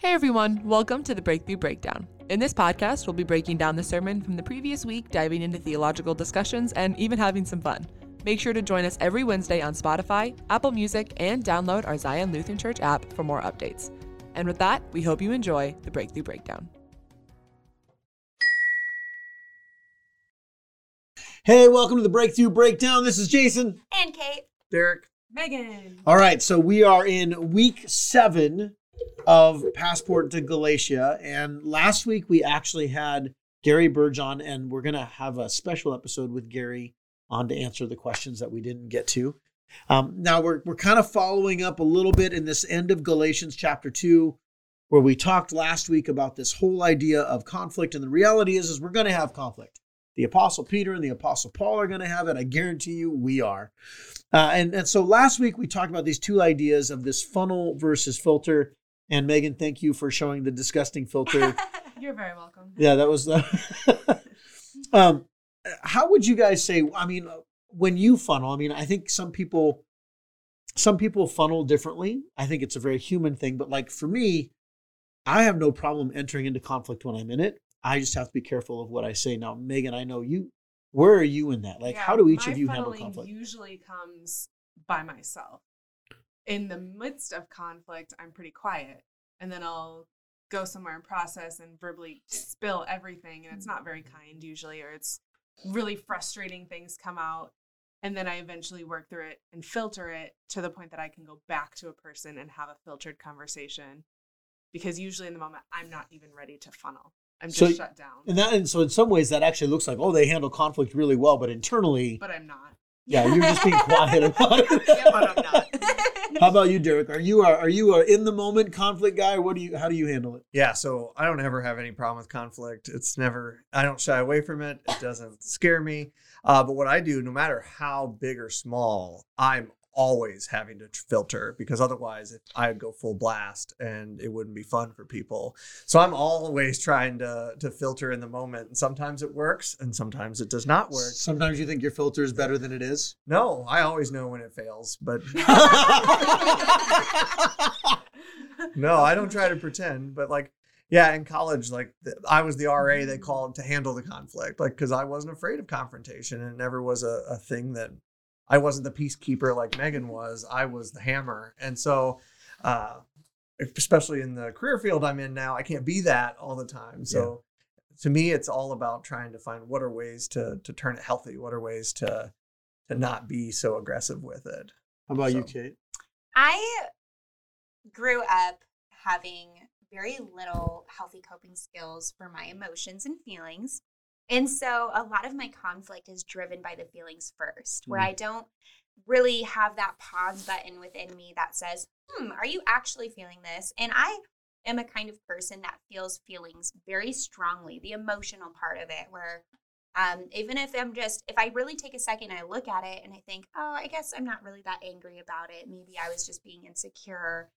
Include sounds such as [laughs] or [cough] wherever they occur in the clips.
Hey everyone, welcome to the Breakthrough Breakdown. In this podcast, we'll be breaking down the sermon from the previous week, diving into theological discussions, and even having some fun. Make sure to join us every Wednesday on Spotify, Apple Music, and download our Zion Lutheran Church app for more updates. And with that, we hope you enjoy the Breakthrough Breakdown. Hey, welcome to the Breakthrough Breakdown. This is Jason. And Kate. Derek. Megan. All right, so we are in week seven of Passport to Galatia. And last week we actually had Gary Burge on, and we're going to have a special episode with Gary on to answer the questions that we didn't get to. Um, now we're, we're kind of following up a little bit in this end of Galatians chapter 2, where we talked last week about this whole idea of conflict. And the reality is, is we're going to have conflict. The Apostle Peter and the Apostle Paul are going to have it. I guarantee you we are. Uh, and, and so last week we talked about these two ideas of this funnel versus filter. And Megan, thank you for showing the disgusting filter. [laughs] You're very welcome. yeah, that was the. [laughs] um, how would you guys say? I mean, when you funnel, I mean, I think some people, some people funnel differently. I think it's a very human thing. But like for me, I have no problem entering into conflict when I'm in it. I just have to be careful of what I say. Now, Megan, I know you. Where are you in that? Like, Yeah, how do each of you handle conflict? Usually comes by myself. In the midst of conflict, I'm pretty quiet, and then I'll go somewhere and process and verbally spill everything, and it's not very mm-hmm. kind usually, or it's really frustrating. Things come out, and then I eventually work through it and filter it to the point that I can go back to a person and have a filtered conversation. Because usually in the moment, I'm not even ready to funnel. I'm just So- shut down. And that, and so in some ways, that actually looks like, oh, they handle conflict really well, but internally, but I'm not. Yeah, you're just being quiet [laughs] about it. Yeah, but I'm not. How about you, Derek? Are you a, are you a in the moment conflict guy? What do you how do you handle it? Yeah, so I don't ever have any problem with conflict. It's never, I don't shy away from it. It doesn't scare me. Uh, but what I do, no matter how big or small, I'm always having to filter because otherwise it, I'd go full blast and it wouldn't be fun for people. So I'm always trying to, to filter in the moment. And sometimes it works and sometimes it does not work. Sometimes you think your filter is better than it is. No, I always know when it fails, but [laughs] no, I don't try to pretend, but like, yeah, in college, like th- I was the RA they mm. called to handle the conflict, like because I wasn't afraid of confrontation, and it never was a, a thing that I wasn't the peacekeeper like Megan was. I was the hammer, and so, uh, especially in the career field I'm in now, I can't be that all the time. So, to me, it's all about trying to find what are ways to to turn it healthy, what are ways to to not be so aggressive with it. How about you, Kate? I grew up having very little healthy coping skills for my emotions and feelings. And so a lot of my conflict is driven by the feelings first, where Mm. I don't really have that pause button within me that says, hmm, are you actually feeling this? And I am a kind of person that feels feelings very strongly, the emotional part of it, where um, even if I'm just, if I really take a second and I look at it and I think, oh, I guess I'm not really that angry about it. Maybe I was just being insecure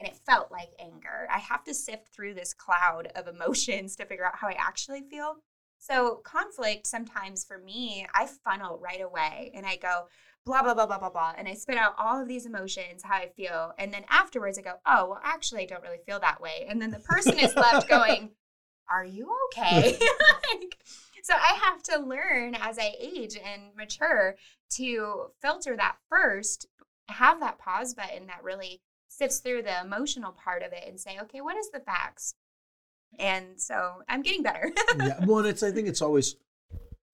and it felt like anger. I have to sift through this cloud of [laughs] emotions to figure out how I actually feel. So, conflict sometimes for me, I funnel right away and I go, blah, blah, blah, blah, blah, blah. And I spit out all of these emotions, how I feel. And then afterwards, I go, oh, well, actually, I don't really feel that way. And then the person is left going, [laughs] are you okay? [laughs] like, so I have to learn as I age and mature to filter that first, have that pause button that really sifts through the emotional part of it and say, okay, what is the facts? And so I'm getting better. [laughs] yeah. Well, and it's I think it's always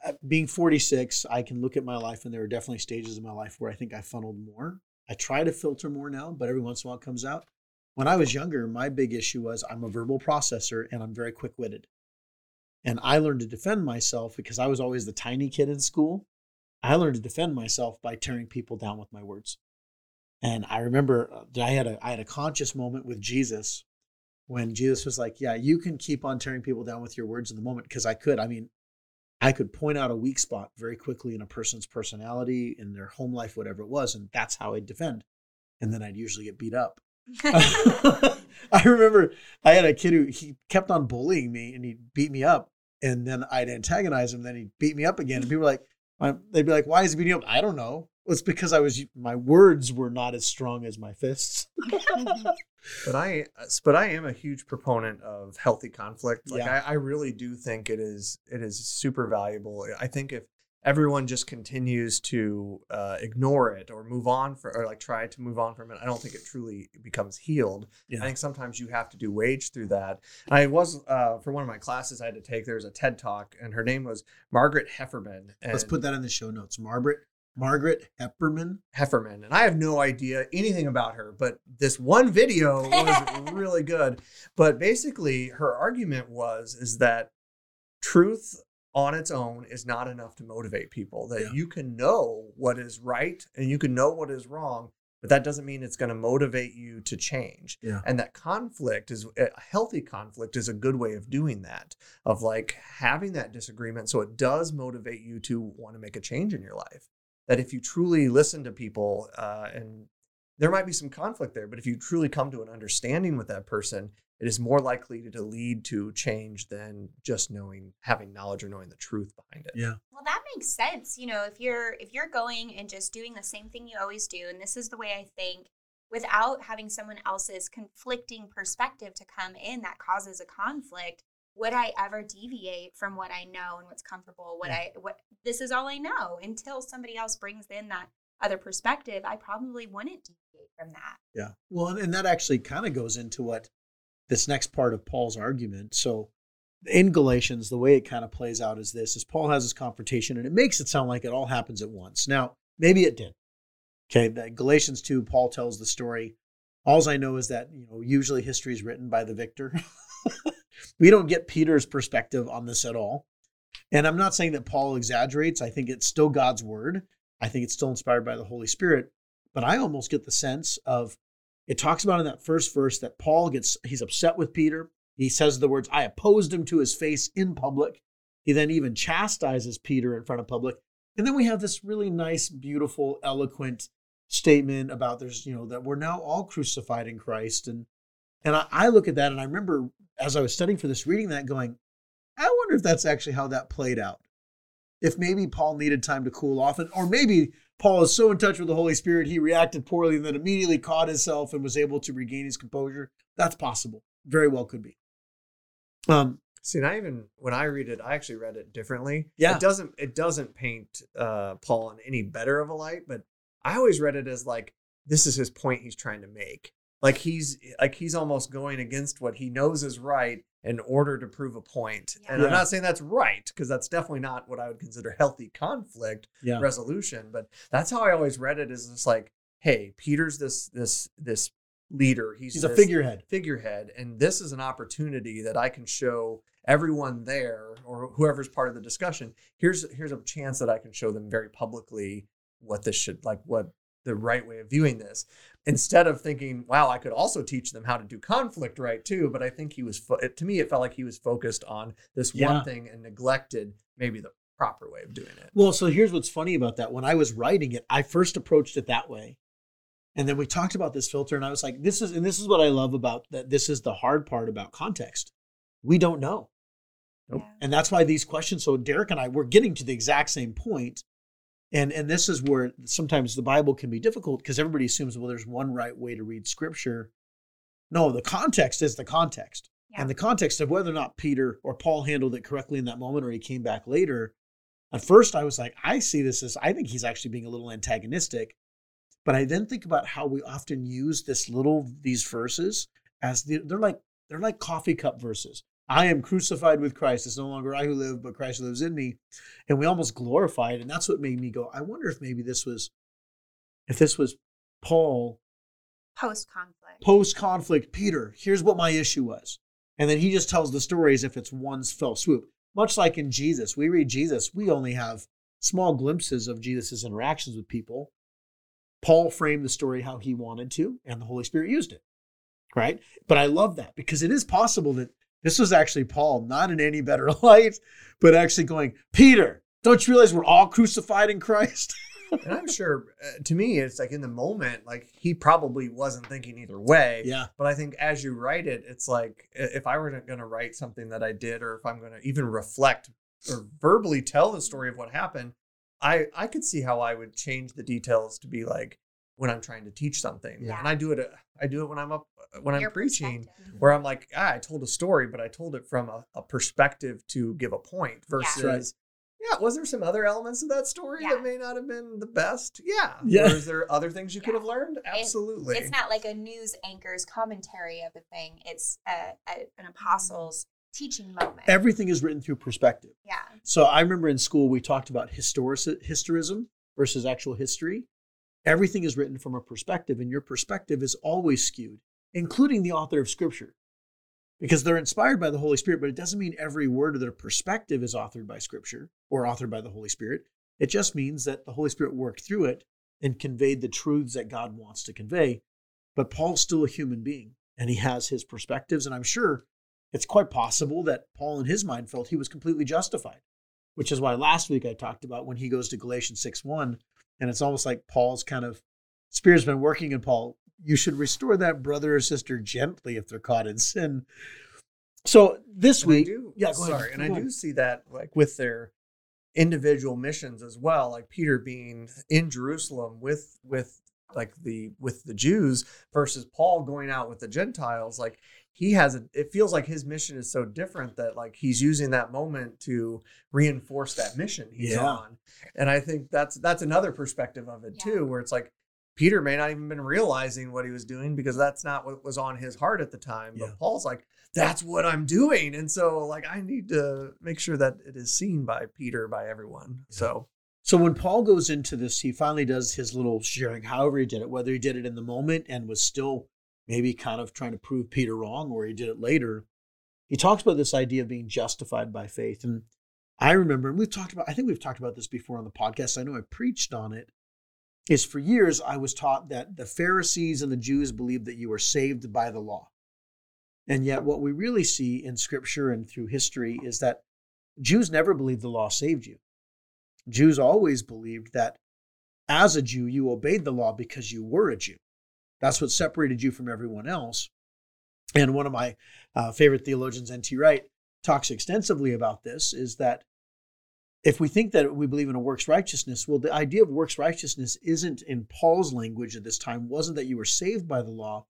uh, being 46. I can look at my life, and there are definitely stages in my life where I think I funneled more. I try to filter more now, but every once in a while it comes out. When I was younger, my big issue was I'm a verbal processor and I'm very quick witted. And I learned to defend myself because I was always the tiny kid in school. I learned to defend myself by tearing people down with my words. And I remember uh, I had a I had a conscious moment with Jesus when Jesus was like, "Yeah, you can keep on tearing people down with your words in the moment because I could. I mean, I could point out a weak spot very quickly in a person's personality, in their home life, whatever it was, and that's how I'd defend. And then I'd usually get beat up. [laughs] I remember I had a kid who he kept on bullying me and he'd beat me up, and then I'd antagonize him, then he'd beat me up again, and people were like, they'd be like, "Why is he beating up?" I don't know. It's because I was my words were not as strong as my fists. [laughs] but I but I am a huge proponent of healthy conflict. Like Yeah. I, I really do think it is it is super valuable. I think if everyone just continues to uh, ignore it or move on for or like try to move on from it, I don't think it truly becomes healed. Yeah. I think sometimes you have to do wage through that. I was uh, for one of my classes I had to take. There was a TED talk, and her name was Margaret Heffernan. And Let's put that in the show notes. Margaret Margaret Hepperman. Heffernan, and I have no idea anything about her, but this one video was [laughs] really good. But basically, her argument was is that truth on its own is not enough to motivate people. That Yeah. you can know what is right and you can know what is wrong, but that doesn't mean it's going to motivate you to change. Yeah. And that conflict is eh, a healthy conflict is a good way of doing that, of like having that disagreement so it does motivate you to want to make a change in your life. That if you truly listen to people uh, and there might be some conflict there, but if you truly come to an understanding with that person, it is more likely to lead to change than just knowing, having knowledge or knowing the truth behind it. Yeah. Well, that makes sense. You know, if you're if you're going and just doing the same thing you always do, and this is the way I think, without having someone else's conflicting perspective to come in that causes a conflict, would I ever deviate from what I know and what's comfortable? What I what this is all I know until somebody else brings in that other perspective, I probably wouldn't deviate from that. Yeah. Well, and, that actually kind of goes into what this next part of Paul's argument. So in Galatians, the way it kind of plays out is this is Paul has this confrontation and it makes it sound like it all happens at once. Now, maybe it did. Okay, that Galatians 2, Paul tells the story. Alls I know is that, you know, usually history is written by the victor. [laughs] we don't get Peter's perspective on this at all. And I'm not saying that Paul exaggerates. I think it's still God's word. I think it's still inspired by the Holy Spirit. But I almost get the sense of it talks about in that first verse that Paul gets, he's upset with Peter. He says the words, I opposed him to his face in public. He then even chastises Peter in front of public. And then we have this really nice, beautiful, eloquent statement about there's, you know, that we're now all crucified in Christ. And and I, I look at that and I remember as I was studying for this, reading that, going, I wonder if that's actually how that played out. If maybe Paul needed time to cool off, and or maybe Paul is so in touch with the Holy Spirit he reacted poorly and then immediately caught himself and was able to regain his composure. That's possible. Very well could be. Um, See, and I even when I read it, I actually read it differently. Yeah. it doesn't it doesn't paint uh, Paul in any better of a light, but I always read it as like this is his point he's trying to make. Like he's like he's almost going against what he knows is right in order to prove a point. And Yeah. I'm not saying that's right because that's definitely not what I would consider healthy conflict yeah. resolution. But that's how I always read it. Is just like, hey, Peter's this this this leader. He's He's a figurehead. figurehead and this is an opportunity that i can show everyone there or whoever's part of the discussion here's here's a chance that i can show them very publicly what this should like what the right way of viewing this instead of thinking wow i could also teach them how to do conflict right too but i think he was fo- it, to me it felt like he was focused on this Yeah. one thing and neglected maybe the proper way of doing it Well, so here's what's funny about that. When I was writing it, I first approached it that way. And then we talked about this filter, and I was like, this is, and this is what I love about that. This is the hard part about context. We don't know. Nope. And that's why these questions, so Derek and I, we're getting to the exact same point. And and this is where sometimes the Bible can be difficult because everybody assumes, well, there's one right way to read scripture. No, the context is the context. Yeah. And the context of whether or not Peter or Paul handled it correctly in that moment or he came back later. At first, I was like, I see this as, I think he's actually being a little antagonistic. But I then think about how we often use this little, these verses as the, they're like, they're like coffee cup verses. I am crucified with Christ. It's no longer I who live, but Christ lives in me. And we almost glorify it. And that's what made me go, I wonder if maybe this was, if this was Paul Post conflict. post conflict, Peter, here's what my issue was. And then he just tells the story as if it's one fell swoop. Much like in Jesus, we read Jesus, we only have small glimpses of Jesus' interactions with people. Paul framed the story how he wanted to, and the Holy Spirit used it. Right? But I love that because it is possible that this was actually Paul, not in any better [laughs] light, but actually going, Peter, don't you realize we're all crucified in Christ? [laughs] and i'm sure uh, to me it's like in the moment like he probably wasn't thinking either way yeah. But I think as you write it, it's like if I were going to write something that I did, or if I'm going to even reflect or verbally tell the story of what happened, I I could see how I would change the details to be like when I'm trying to teach something, Yeah. and I do it. uh, I do it when I'm up when I'm Your preaching, where I'm like, ah, I told a story, but I told it from a, a perspective to give a point versus. Right. Yeah, was there some other elements of that story Yeah. that may not have been the best? Yeah. Yeah. Was there other things you could have learned? Absolutely. It's not like a news anchor's commentary of a thing. It's a, a, an apostle's teaching moment. Everything is written through perspective. yeah. So I remember in school we talked about historic historism versus actual history. Everything is written from a perspective, and your perspective is always skewed, including the author of Scripture, because they're inspired by the Holy Spirit. But it doesn't mean every word of their perspective is authored by Scripture or authored by the Holy Spirit. It just means that the Holy Spirit worked through it and conveyed the truths that God wants to convey. But Paul's still a human being, and he has his perspectives, and I'm sure it's quite possible that Paul, in his mind, felt he was completely justified which is why last week I talked about when he goes to Galatians 6 1, and it's almost like Paul's kind of Spirit's been working in Paul. You should restore that brother or sister gently if they're caught in sin. So this And week, do, yeah, sorry, and I do see that like with their individual missions as well, like Peter being in Jerusalem with with like the with the Jews versus Paul going out with the Gentiles. Like he has a, it feels like his mission is so different that like he's using that moment to reinforce that mission he's Yeah. on, and I think that's that's another perspective of it Yeah. too, where it's like. Peter may not even been realizing what he was doing because that's not what was on his heart at the time. But Yeah. Paul's like, that's what I'm doing. And so like I need to make sure that it is seen by Peter, by everyone. So So when Paul goes into this, he finally does his little sharing, however he did it, whether he did it in the moment and was still maybe kind of trying to prove Peter wrong or he did it later. He talks about this idea of being justified by faith. And I remember, and we've talked about, I think we've talked about this before on the podcast. I know I preached on it. Is for years I was taught that the Pharisees and the Jews believed that you were saved by the law. And yet, what we really see in scripture and through history is that Jews never believed the law saved you. Jews always believed that as a Jew, you obeyed the law because you were a Jew. That's what separated you from everyone else. And one of my uh, favorite theologians, N.T. Wright, talks extensively about this is that if we think that we believe in a works righteousness, well, the idea of works righteousness isn't in Paul's language at this time, wasn't that you were saved by the law,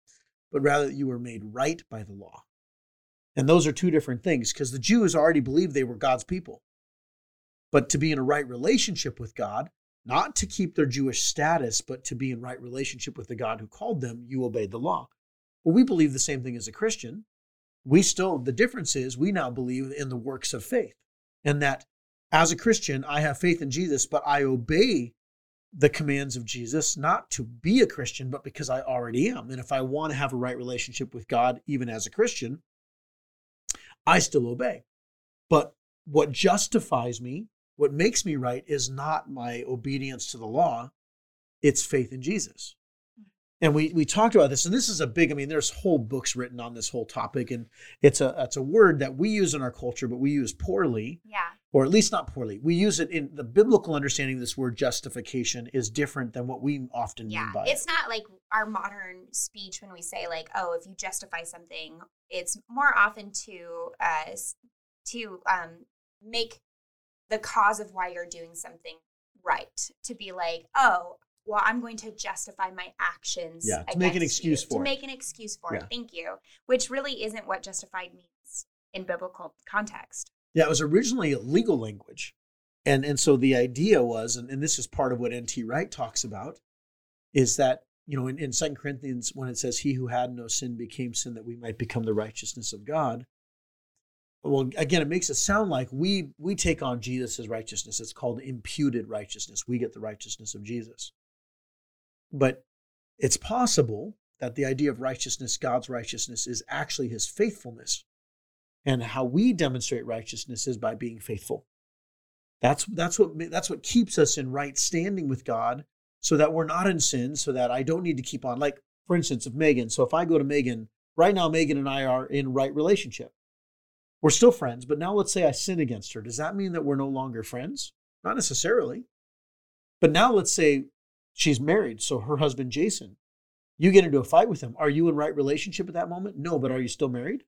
but rather that you were made right by the law. And those are two different things because the Jews already believed they were God's people. But to be in a right relationship with God, not to keep their Jewish status, but to be in right relationship with the God who called them, you obeyed the law. Well, we believe the same thing as a Christian. We still, the difference is we now believe in the works of faith. And that as a Christian, I have faith in Jesus, but I obey the commands of Jesus, not to be a Christian, but because I already am. And if I want to have a right relationship with God, even as a Christian, I still obey. But what justifies me, what makes me right, is not my obedience to the law, it's faith in Jesus. And we, we talked about this, and this is a big, I mean, there's whole books written on this whole topic, and it's a it's a word that we use in our culture, but we use poorly Yeah. or at least not poorly. We use it in the biblical understanding of this word justification is different than what we often Yeah. mean by It's it. It's not like our modern speech when we say like, oh, if you justify something, it's more often to uh to um make the cause of why you're doing something right. To be like, oh, well, I'm going to justify my actions. Yeah, to make an excuse you. for to it. make an excuse for Yeah. it. Thank you. Which really isn't what justified means in biblical context. Yeah, it was originally a legal language. And and so the idea was, and, and this is part of what N.T. Wright talks about, is that, you know, in, in 2 Corinthians, when it says, He who had no sin became sin that we might become the righteousness of God. Well, again, it makes it sound like we we take on Jesus' righteousness. It's called imputed righteousness. We get the righteousness of Jesus. But it's possible that the idea of righteousness, God's righteousness, is actually his faithfulness. And how we demonstrate righteousness is by being faithful. That's that's what that's what keeps us in right standing with God, so that we're not in sin, so that I don't need to keep on. Like for instance, of Megan. So if I go to Megan right now, Megan and I are in right relationship. We're still friends, but now let's say I sin against her. Does that mean that we're no longer friends? Not necessarily. But now let's say she's married, so her husband Jason. You get into a fight with him. Are you in right relationship at that moment? No, but are you still married?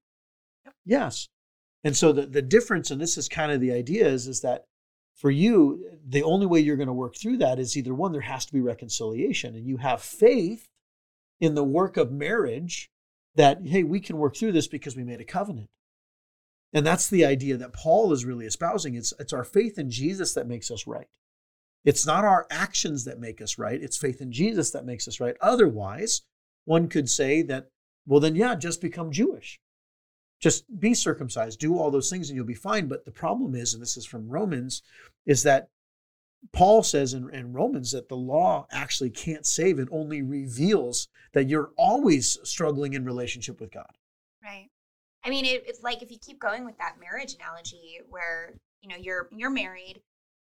Yes. And so the, the difference, and this is kind of the idea, is, is that for you, the only way you're going to work through that is either one, there has to be reconciliation, and you have faith in the work of marriage that, hey, we can work through this because we made a covenant. And that's the idea that Paul is really espousing. It's, it's our faith in Jesus that makes us right. It's not our actions that make us right, it's faith in Jesus that makes us right. Otherwise, one could say that, well, then, yeah, just become Jewish. Just be circumcised, do all those things, and you'll be fine. But the problem is, and this is from Romans, is that Paul says in, in Romans that the law actually can't save, it only reveals that you're always struggling in relationship with God. I mean, it, it's like if you keep going with that marriage analogy, where you know you're you're married,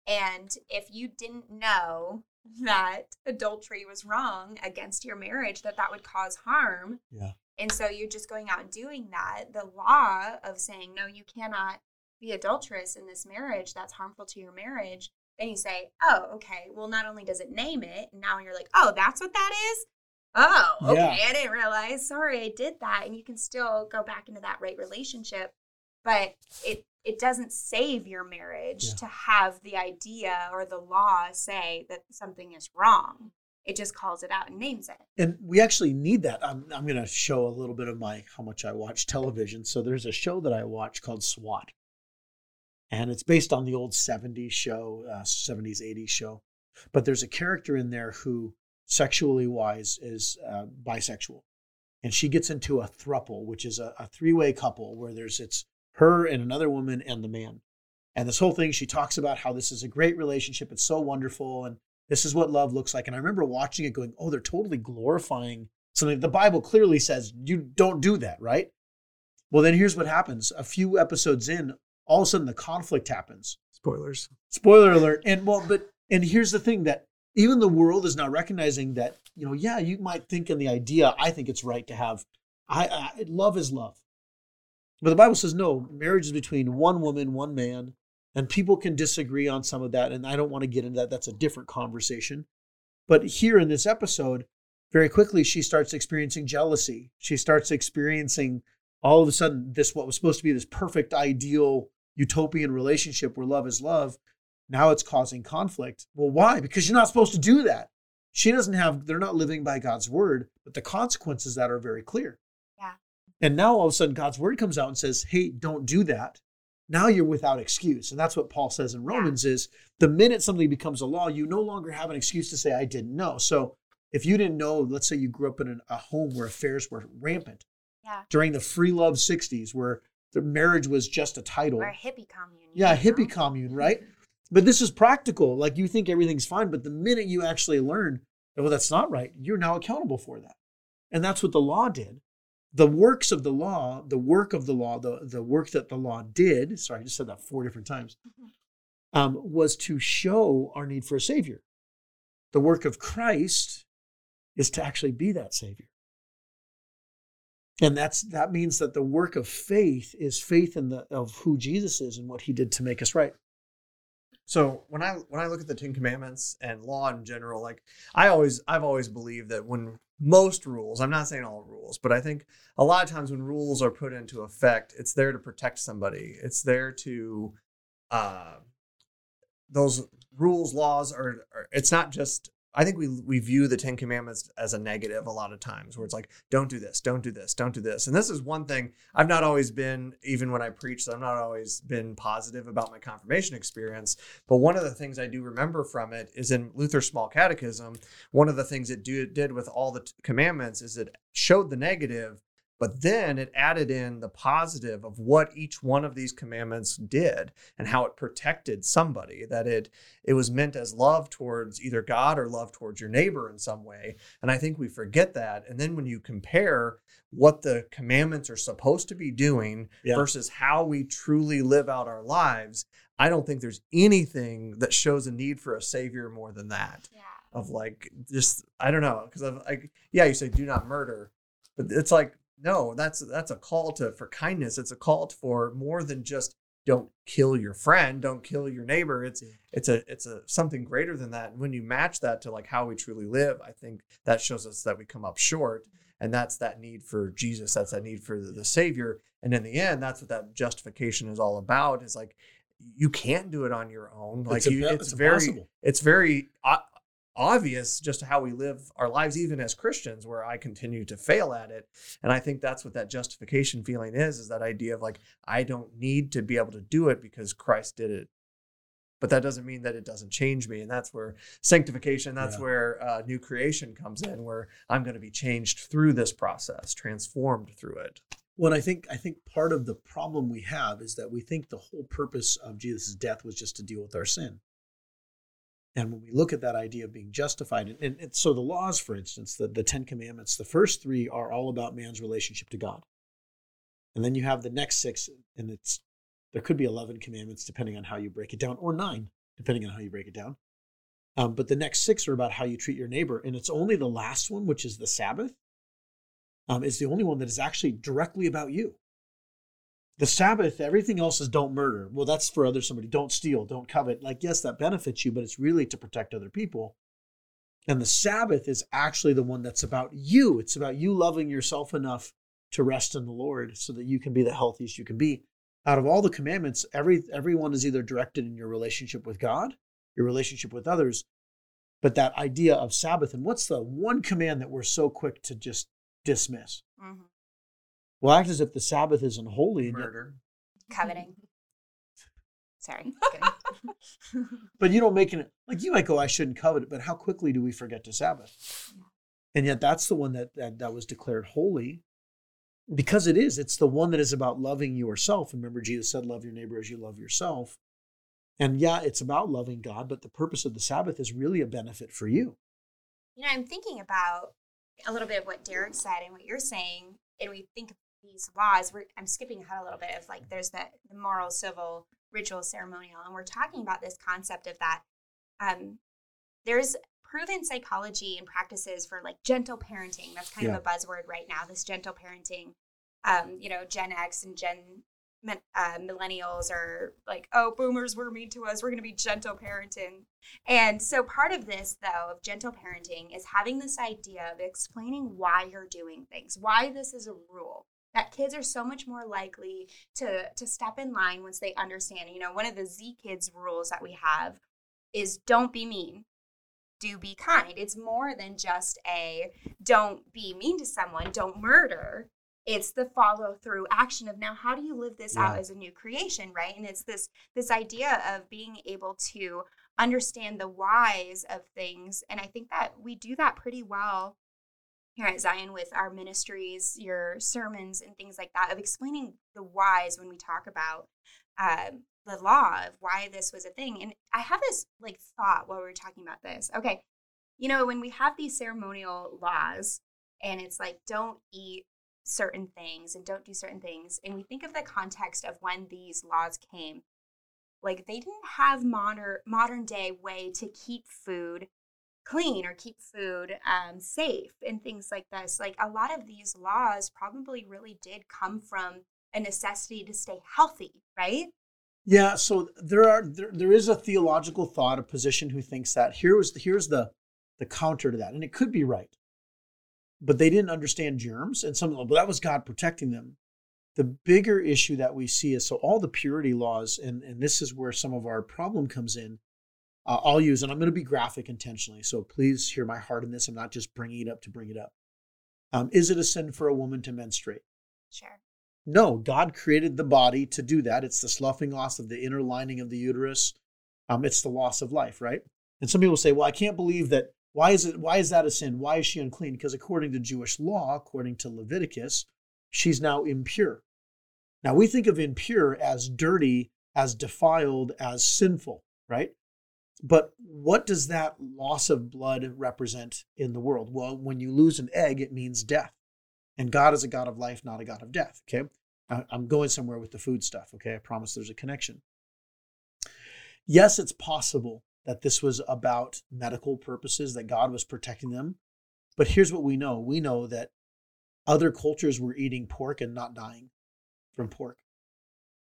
and if you didn't know [laughs] that adultery was wrong against your marriage, that that would cause harm, Yeah. and so you're just going out and doing that, the law of saying no, you cannot be adulterous in this marriage that's harmful to your marriage. Then you say, oh, okay. Well, not only does it name it, now you're like, oh, that's what that is. Oh, okay. Yeah. I didn't realize. Sorry, I did that. And you can still go back into that right relationship, but it it doesn't save your marriage Yeah. to have the idea or the law say that something is wrong. It just calls it out and names it. and we actually need that. I'm, I'm going to show a little bit of my how much I watch television. So there's a show that I watch called SWAT, and it's based on the old 70s show, uh, 70s 80s show. But there's a character in there who, sexually wise, is uh, bisexual, and she gets into a thruple, which is a, a three way couple where there's it's her and another woman and the man. And this whole thing, she talks about how this is a great relationship. It's so wonderful. And this is what love looks like. And I remember watching it going, oh, they're totally glorifying something. The Bible clearly says you don't do that, right? Well, then here's what happens. A few episodes in, all of a sudden the conflict happens. Spoilers. Spoiler alert. And well, but, and here's the thing that even the world is now recognizing that, you know, yeah, you might think in the idea, I think it's right to have, I, I love is love. But the Bible says no, marriage is between one woman, one man, and people can disagree on some of that. And I don't want to get into that. That's a different conversation. But here in this episode, very quickly, she starts experiencing jealousy. She starts experiencing all of a sudden this, what was supposed to be this perfect, ideal, utopian relationship where love is love. Now it's causing conflict. Well, why? Because you're not supposed to do that. She doesn't have, they're not living by God's word, but the consequences that are very clear. Yeah. And now all of a sudden God's word comes out and says, hey, don't do that. Now you're without excuse. And that's what Paul says in Romans is the minute something becomes a law, you no longer have an excuse to say, I didn't know. So if you didn't know, let's say you grew up in an, a home where affairs were rampant Yeah. during the free love 60s, where the marriage was just a title. Or a hippie commune. Yeah, know? hippie commune, [laughs] right? But this is practical. Like you think everything's fine, but the minute you actually learn, that, well, that's not right, you're now accountable for that. And that's what the law did. The works of the law, the work of the law, the, the work that the law did, sorry, I just said that four different times, um, was to show our need for a Savior. The work of Christ is to actually be that Savior. And that's that means that the work of faith is faith in the of who Jesus is and what he did to make us right. So when I when I look at the Ten Commandments and law in general, like I always I've always believed that when most rules, I'm not saying all rules, but I think a lot of times when rules are put into effect, it's there to protect somebody. It's there to uh those rules, laws are, are it's not just I think we we view the Ten Commandments as a negative a lot of times, where it's like, don't do this, don't do this, don't do this. And this is one thing I've not always been, even when I preach, I've not always been positive about my confirmation experience. But one of the things I do remember from it is in Luther's Small Catechism. One of the things it do, did with all the t- commandments is it showed the negative, but then it added in the positive of what each one of these commandments did and how it protected somebody. That it it was meant as love towards either God or love towards your neighbor in some way. And I think we forget that. And then when you compare what the commandments are supposed to be doing Yeah. versus how we truly live out our lives, I don't think there's anything that shows a need for a savior more than that. Yeah. Of like just I don't know because of like yeah you say do not murder, but it's like no that's that's a call to for kindness. It's a call to, for more than just don't kill your friend, don't kill your neighbor. It's it's a it's a something greater than that. And when you match that to like how we truly live, I think that shows us that we come up short. And that's that need for Jesus. That's that need for the, the Savior. And in the end, that's what that justification is all about. Is like you can't do it on your own. Like It's you, it's it's, very, impossible. it's very o- obvious just how we live our lives, even as Christians, where I continue to fail at it. And I think that's what that justification feeling is: is that idea of like I don't need to be able to do it because Christ did it. But that doesn't mean that it doesn't change me, and that's where sanctification, that's Yeah. where uh, new creation comes in, where I'm going to be changed through this process, transformed through it. Well, I think I think part of the problem we have is that we think the whole purpose of Jesus' death was just to deal with our sin. And when we look at that idea of being justified, and, and, and so the laws, for instance, the, the Ten Commandments, the first three are all about man's relationship to God. And then you have the next six, and it's there could be 11 commandments depending on how you break it down, or nine, depending on how you break it down. Um, but the next six are about how you treat your neighbor. And it's only the last one, which is the Sabbath, um, is the only one that is actually directly about you. The Sabbath, everything else is don't murder. Well, that's for other somebody. Don't steal, don't covet. Like, yes, that benefits you, but it's really to protect other people. And the Sabbath is actually the one that's about you. It's about you loving yourself enough to rest in the Lord so that you can be the healthiest you can be. Out of all the commandments, every everyone is either directed in your relationship with God, your relationship with others, but that idea of Sabbath and what's the one command that we're so quick to just dismiss? Mhm. Well, act as if the Sabbath isn't holy. And Murder. Coveting. Sorry. [laughs] but you don't make it like you might go, I shouldn't covet it, but how quickly do we forget to Sabbath? And yet that's the one that, that that was declared holy because it is. It's the one that is about loving yourself. And remember, Jesus said, Love your neighbor as you love yourself. And yeah, it's about loving God, but the purpose of the Sabbath is really a benefit for you. you know, I'm thinking about a little bit of what Derek said and what you're saying, and we think of these laws. We're, I'm skipping ahead a little bit of like there's the, the moral, civil, ritual, ceremonial, and we're talking about this concept of that. Um, there's proven psychology and practices for like gentle parenting. That's kind Yeah. of a buzzword right now. This gentle parenting. Um, you know, Gen X and Gen uh, millennials are like, oh, boomers were mean to us. We're going to be gentle parenting. And so part of this, though, of gentle parenting is having this idea of explaining why you're doing things, why this is a rule. That kids are so much more likely to to step in line once they understand. You know, one of the Z Kids rules that we have is don't be mean, do be kind. It's more than just a don't be mean to someone, don't murder. It's the follow through action of now how do you live this out as a new creation, right? And it's this this idea of being able to understand the whys of things. And I think that we do that pretty well here at Zion with our ministries, your sermons, and things like that, of explaining the whys when we talk about um, the law of why this was a thing. And I have this like thought while we were talking about this. Okay, you know, when we have these ceremonial laws and it's like, don't eat certain things and don't do certain things, and we think of the context of when these laws came, like they didn't have modern modern day way to keep food clean or keep food um, safe and things like this. Like a lot of these laws probably really did come from a necessity to stay healthy, right? Yeah, so there are there, there is a theological thought, a position who thinks that here was here's the the counter to that, and it could be right, but they didn't understand germs, and some but that was God protecting them. The bigger issue that we see is so all the purity laws, and and this is where some of our problem comes in. Uh, I'll use, and I'm going to be graphic intentionally, so please hear my heart in this. I'm not just bringing it up to bring it up. Um, is it a sin for a woman to menstruate? Sure. No, God created the body to do that. It's the sloughing off of the inner lining of the uterus. Um, it's the loss of life, right? And some people say, "Well, I can't believe that. Why is it? Why is that a sin? Why is she unclean? Because according to Jewish law, according to Leviticus, she's now impure. Now we think of impure as dirty, as defiled, as sinful, right? But what does that loss of blood represent in the world? Well, when you lose an egg, it means death. And God is a God of life, not a God of death. Okay. I'm going somewhere with the food stuff. Okay. I promise there's a connection. Yes, it's possible that this was about medical purposes, that God was protecting them. But here's what we know we know that other cultures were eating pork and not dying from pork.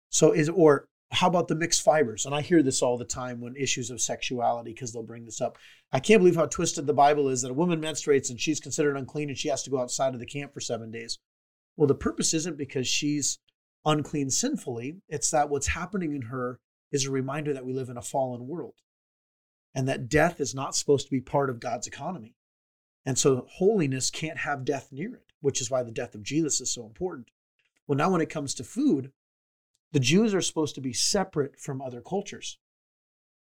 So is or how about the mixed fibers? And I hear this all the time when issues of sexuality because they'll bring this up. I can't believe how twisted the Bible is that a woman menstruates and she's considered unclean and she has to go outside of the camp for 7 days. Well, the purpose isn't because she's unclean sinfully, it's that what's happening in her is a reminder that we live in a fallen world and that death is not supposed to be part of God's economy. And so holiness can't have death near it, which is why the death of Jesus is so important. Well, now when it comes to food, the Jews are supposed to be separate from other cultures.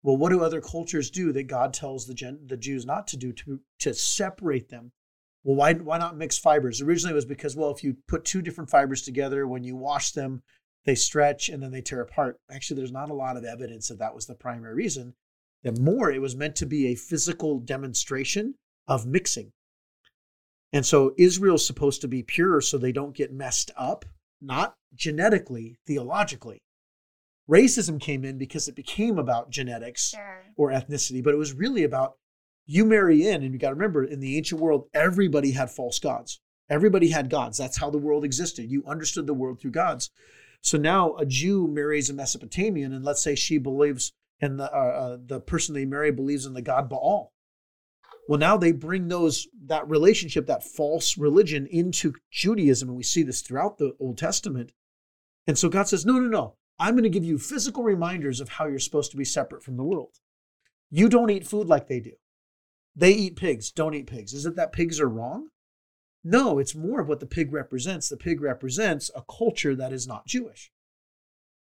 Well, what do other cultures do that God tells the, Gen- the Jews not to do to, to separate them? Well, why, why not mix fibers? Originally, it was because, well, if you put two different fibers together, when you wash them, they stretch and then they tear apart. Actually, there's not a lot of evidence that that was the primary reason. That more, it was meant to be a physical demonstration of mixing. And so Israel's supposed to be pure so they don't get messed up, not genetically, theologically. Racism came in because it became about genetics Sure. or ethnicity, but it was really about you marry in, and you got to remember in the ancient world, everybody had false gods. Everybody had gods. That's how the world existed. You understood the world through gods. So now a Jew marries a Mesopotamian, and let's say she believes, and the uh, uh, the person they marry believes in the god Baal. Well, now they bring those that relationship, that false religion, into Judaism, and we see this throughout the Old Testament. And so God says, no, no, no. I'm going to give you physical reminders of how you're supposed to be separate from the world. You don't eat food like they do. They eat pigs. Don't eat pigs. Is it that pigs are wrong? No, it's more of what the pig represents. The pig represents a culture that is not Jewish.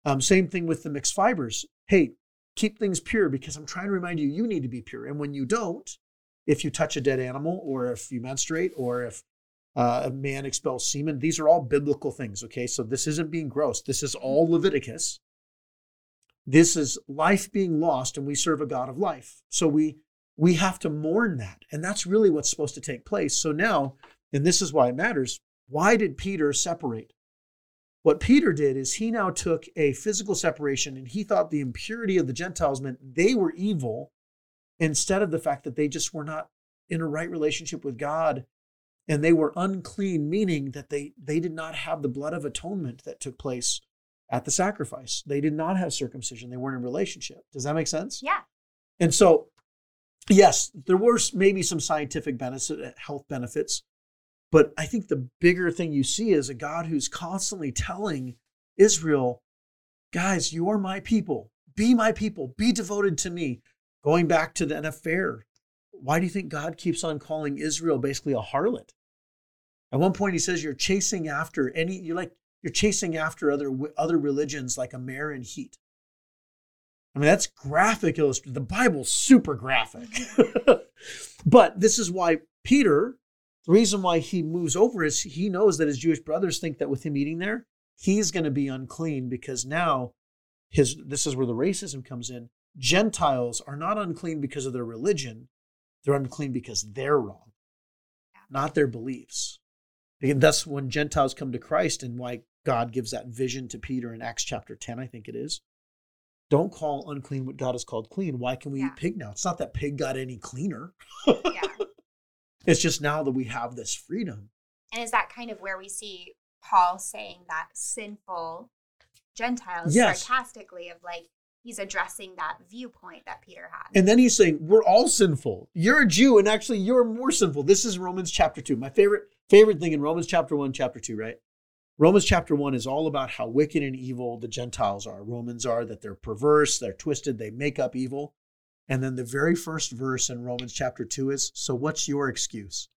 Um, same thing with the mixed fibers. Hey, keep things pure because I'm trying to remind you, you need to be pure. And when you don't, if you touch a dead animal or if you menstruate or if uh, a man expels semen, these are all biblical things. Okay. So this isn't being gross. This is all Leviticus. This is life being lost, and we serve a God of life. So we we have to mourn that. And that's really what's supposed to take place. So now, and this is why it matters, why did Peter separate? What Peter did is he now took a physical separation and he thought the impurity of the Gentiles meant they were evil instead of the fact that they just were not in a right relationship with God and they were unclean, meaning that they, they did not have the blood of atonement that took place at the sacrifice. They did not have circumcision. They weren't in relationship. Does that make sense? Yeah. And so, yes, there were maybe some scientific benefits, uh, health benefits, but I think the bigger thing you see is a God who's constantly telling Israel, guys, you are my people. Be my people. Be devoted to me. Going back to the an affair, why do you think God keeps on calling Israel basically a harlot? At one point, he says you're chasing after any. You're like you're chasing after other other religions like a mare in heat. I mean, that's graphic illustration. The Bible's super graphic. [laughs] but this is why Peter, the reason why he moves over is he knows that his Jewish brothers think that with him eating there, he's going to be unclean because now his this is where the racism comes in. Gentiles are not unclean because of their religion. They're unclean because they're wrong, not their beliefs. And that's when Gentiles come to Christ and why God gives that vision to Peter in Acts chapter 10, I think it is. Don't call unclean what God has called clean. Why can we Yeah. eat pig now? It's not that pig got any cleaner. Yeah. [laughs] It's just now that we have this freedom. And is that kind of where we see Paul saying that sinful Gentiles Yes. sarcastically of like he's addressing that viewpoint that Peter had. And then he's saying, We're all sinful. You're a Jew, and actually you're more sinful. This is Romans chapter 2. My favorite favorite thing in Romans chapter 1, chapter 2, right? Romans chapter 1 is all about how wicked and evil the Gentiles are. Romans are that they're perverse, they're twisted, they make up evil. And then the very first verse in Romans chapter 2 is So what's your excuse?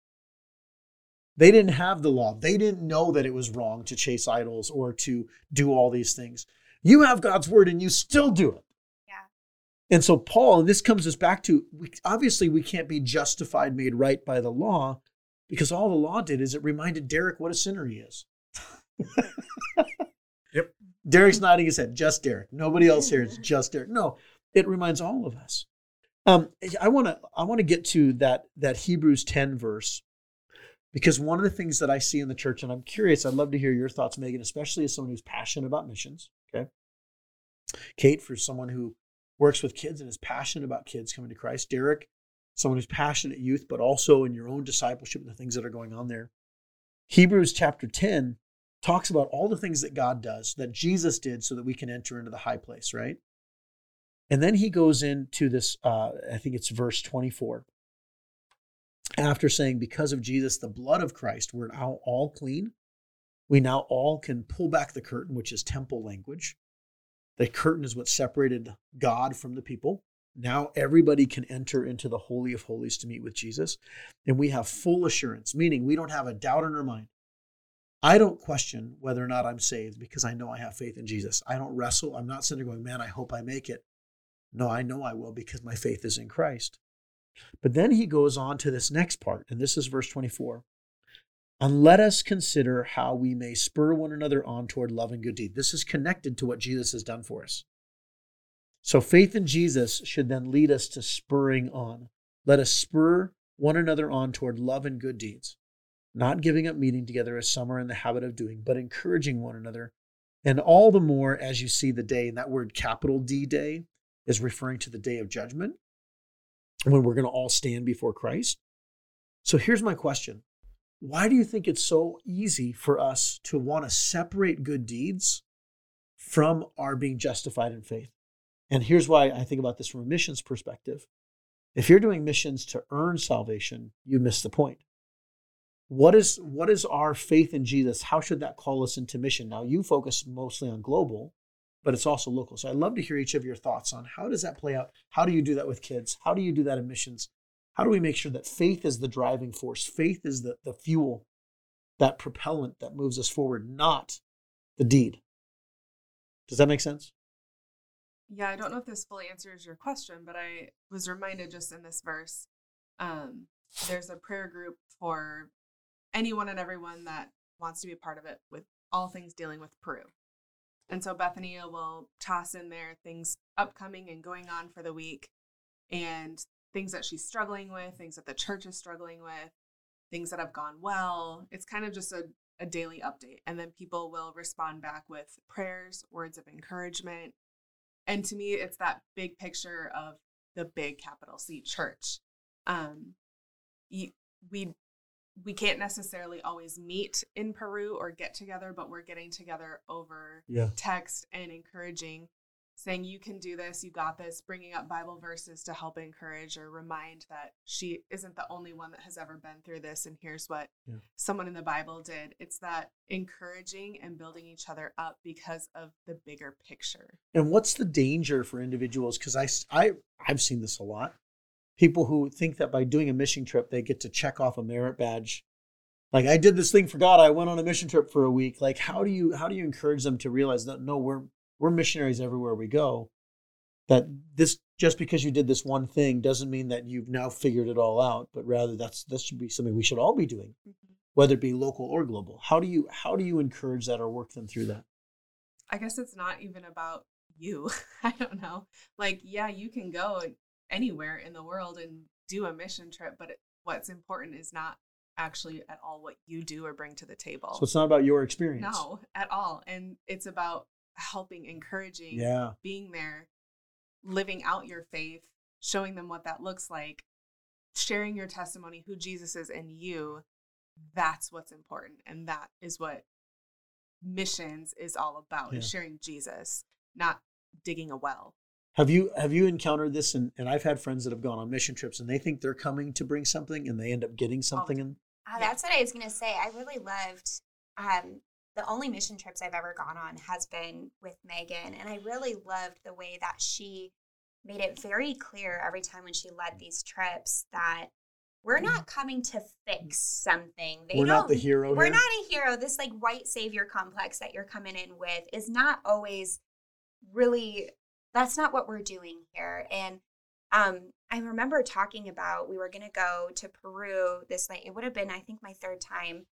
They didn't have the law. They didn't know that it was wrong to chase idols or to do all these things. You have God's word and you still do it. yeah. And so, Paul, and this comes us back to we, obviously, we can't be justified, made right by the law, because all the law did is it reminded Derek what a sinner he is. [laughs] Yep. Derek's nodding his head, just Derek. Nobody else here. It's [laughs] just Derek. No, it reminds all of us. Um, I want to I want to get to that that Hebrews 10 verse because one of the things that I see in the church, and I'm curious, I'd love to hear your thoughts, Megan, especially as someone who's passionate about missions. Okay. Kate, for someone who works with kids and is passionate about kids coming to Christ. Derek, someone who's passionate youth, but also in your own discipleship and the things that are going on there. Hebrews chapter 10 talks about all the things that God does, that Jesus did so that we can enter into the high place, right? And then he goes into this, uh, I think it's verse 24. After saying, because of Jesus, the blood of Christ, we're now all clean. We now all can pull back the curtain, which is temple language. The curtain is what separated God from the people. Now everybody can enter into the Holy of Holies to meet with Jesus. And we have full assurance, meaning we don't have a doubt in our mind. I don't question whether or not I'm saved because I know I have faith in Jesus. I don't wrestle. I'm not sitting there going, man, I hope I make it. No, I know I will because my faith is in Christ. But then he goes on to this next part, and this is verse 24. And let us consider how we may spur one another on toward love and good deed. This is connected to what Jesus has done for us. So faith in Jesus should then lead us to spurring on. Let us spur one another on toward love and good deeds, not giving up meeting together as some are in the habit of doing, but encouraging one another. And all the more as you see the day, and that word capital D day is referring to the day of judgment when we're going to all stand before Christ. So here's my question Why do you think it's so easy for us to want to separate good deeds from our being justified in faith? And here's why I think about this from a missions perspective. If you're doing missions to earn salvation, you miss the point. What is what is our faith in Jesus? How should that call us into mission? Now you focus mostly on global, but it's also local. So I'd love to hear each of your thoughts on how does that play out? How do you do that with kids? How do you do that in missions? How do we make sure that faith is the driving force? Faith is the, the fuel, that propellant that moves us forward, not the deed. Does that make sense? Yeah, I don't know if this fully answers your question, but I was reminded just in this verse um, there's a prayer group for anyone and everyone that wants to be a part of it with all things dealing with Peru. And so Bethania will toss in there things upcoming and going on for the week and things that she's struggling with, things that the church is struggling with, things that have gone well. It's kind of just a, a daily update. And then people will respond back with prayers, words of encouragement. And to me, it's that big picture of the big capital C church. Um, we we can't necessarily always meet in Peru or get together, but we're getting together over yeah. text and encouraging, saying, You can do this, you got this, bringing up Bible verses to help encourage or remind that she isn't the only one that has ever been through this. And here's what yeah. someone in the Bible did it's that encouraging and building each other up because of the bigger picture. And what's the danger for individuals? Because I, I, I've seen this a lot people who think that by doing a mission trip they get to check off a merit badge like i did this thing for god i went on a mission trip for a week like how do you how do you encourage them to realize that no we're we're missionaries everywhere we go that this just because you did this one thing doesn't mean that you've now figured it all out but rather that's this should be something we should all be doing mm-hmm. whether it be local or global how do you how do you encourage that or work them through that i guess it's not even about you [laughs] i don't know like yeah you can go anywhere in the world and do a mission trip, but it, what's important is not actually at all what you do or bring to the table. So it's not about your experience. No, at all. And it's about helping, encouraging, yeah. being there, living out your faith, showing them what that looks like, sharing your testimony, who Jesus is in you. That's what's important. And that is what missions is all about, yeah. is sharing Jesus, not digging a well. Have you have you encountered this? And, and I've had friends that have gone on mission trips and they think they're coming to bring something and they end up getting something. Oh, in. Uh, that's what I was gonna say. I really loved. Um, the only mission trips I've ever gone on has been with Megan, and I really loved the way that she made it very clear every time when she led these trips that we're mm-hmm. not coming to fix something. They we're not the hero. We're here. not a hero. This like white savior complex that you're coming in with is not always really that's not what we're doing here. And um, I remember talking about we were going to go to Peru this night. It would have been, I think, my third time.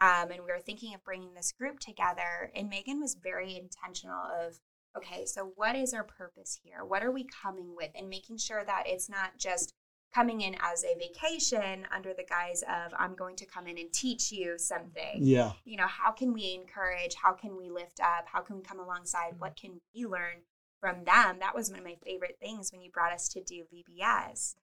Um, and we were thinking of bringing this group together. And Megan was very intentional of, okay, so what is our purpose here? What are we coming with? And making sure that it's not just coming in as a vacation under the guise of I'm going to come in and teach you something. Yeah. You know, how can we encourage? How can we lift up? How can we come alongside? What can we learn from them. That was one of my favorite things when you brought us to do VBS.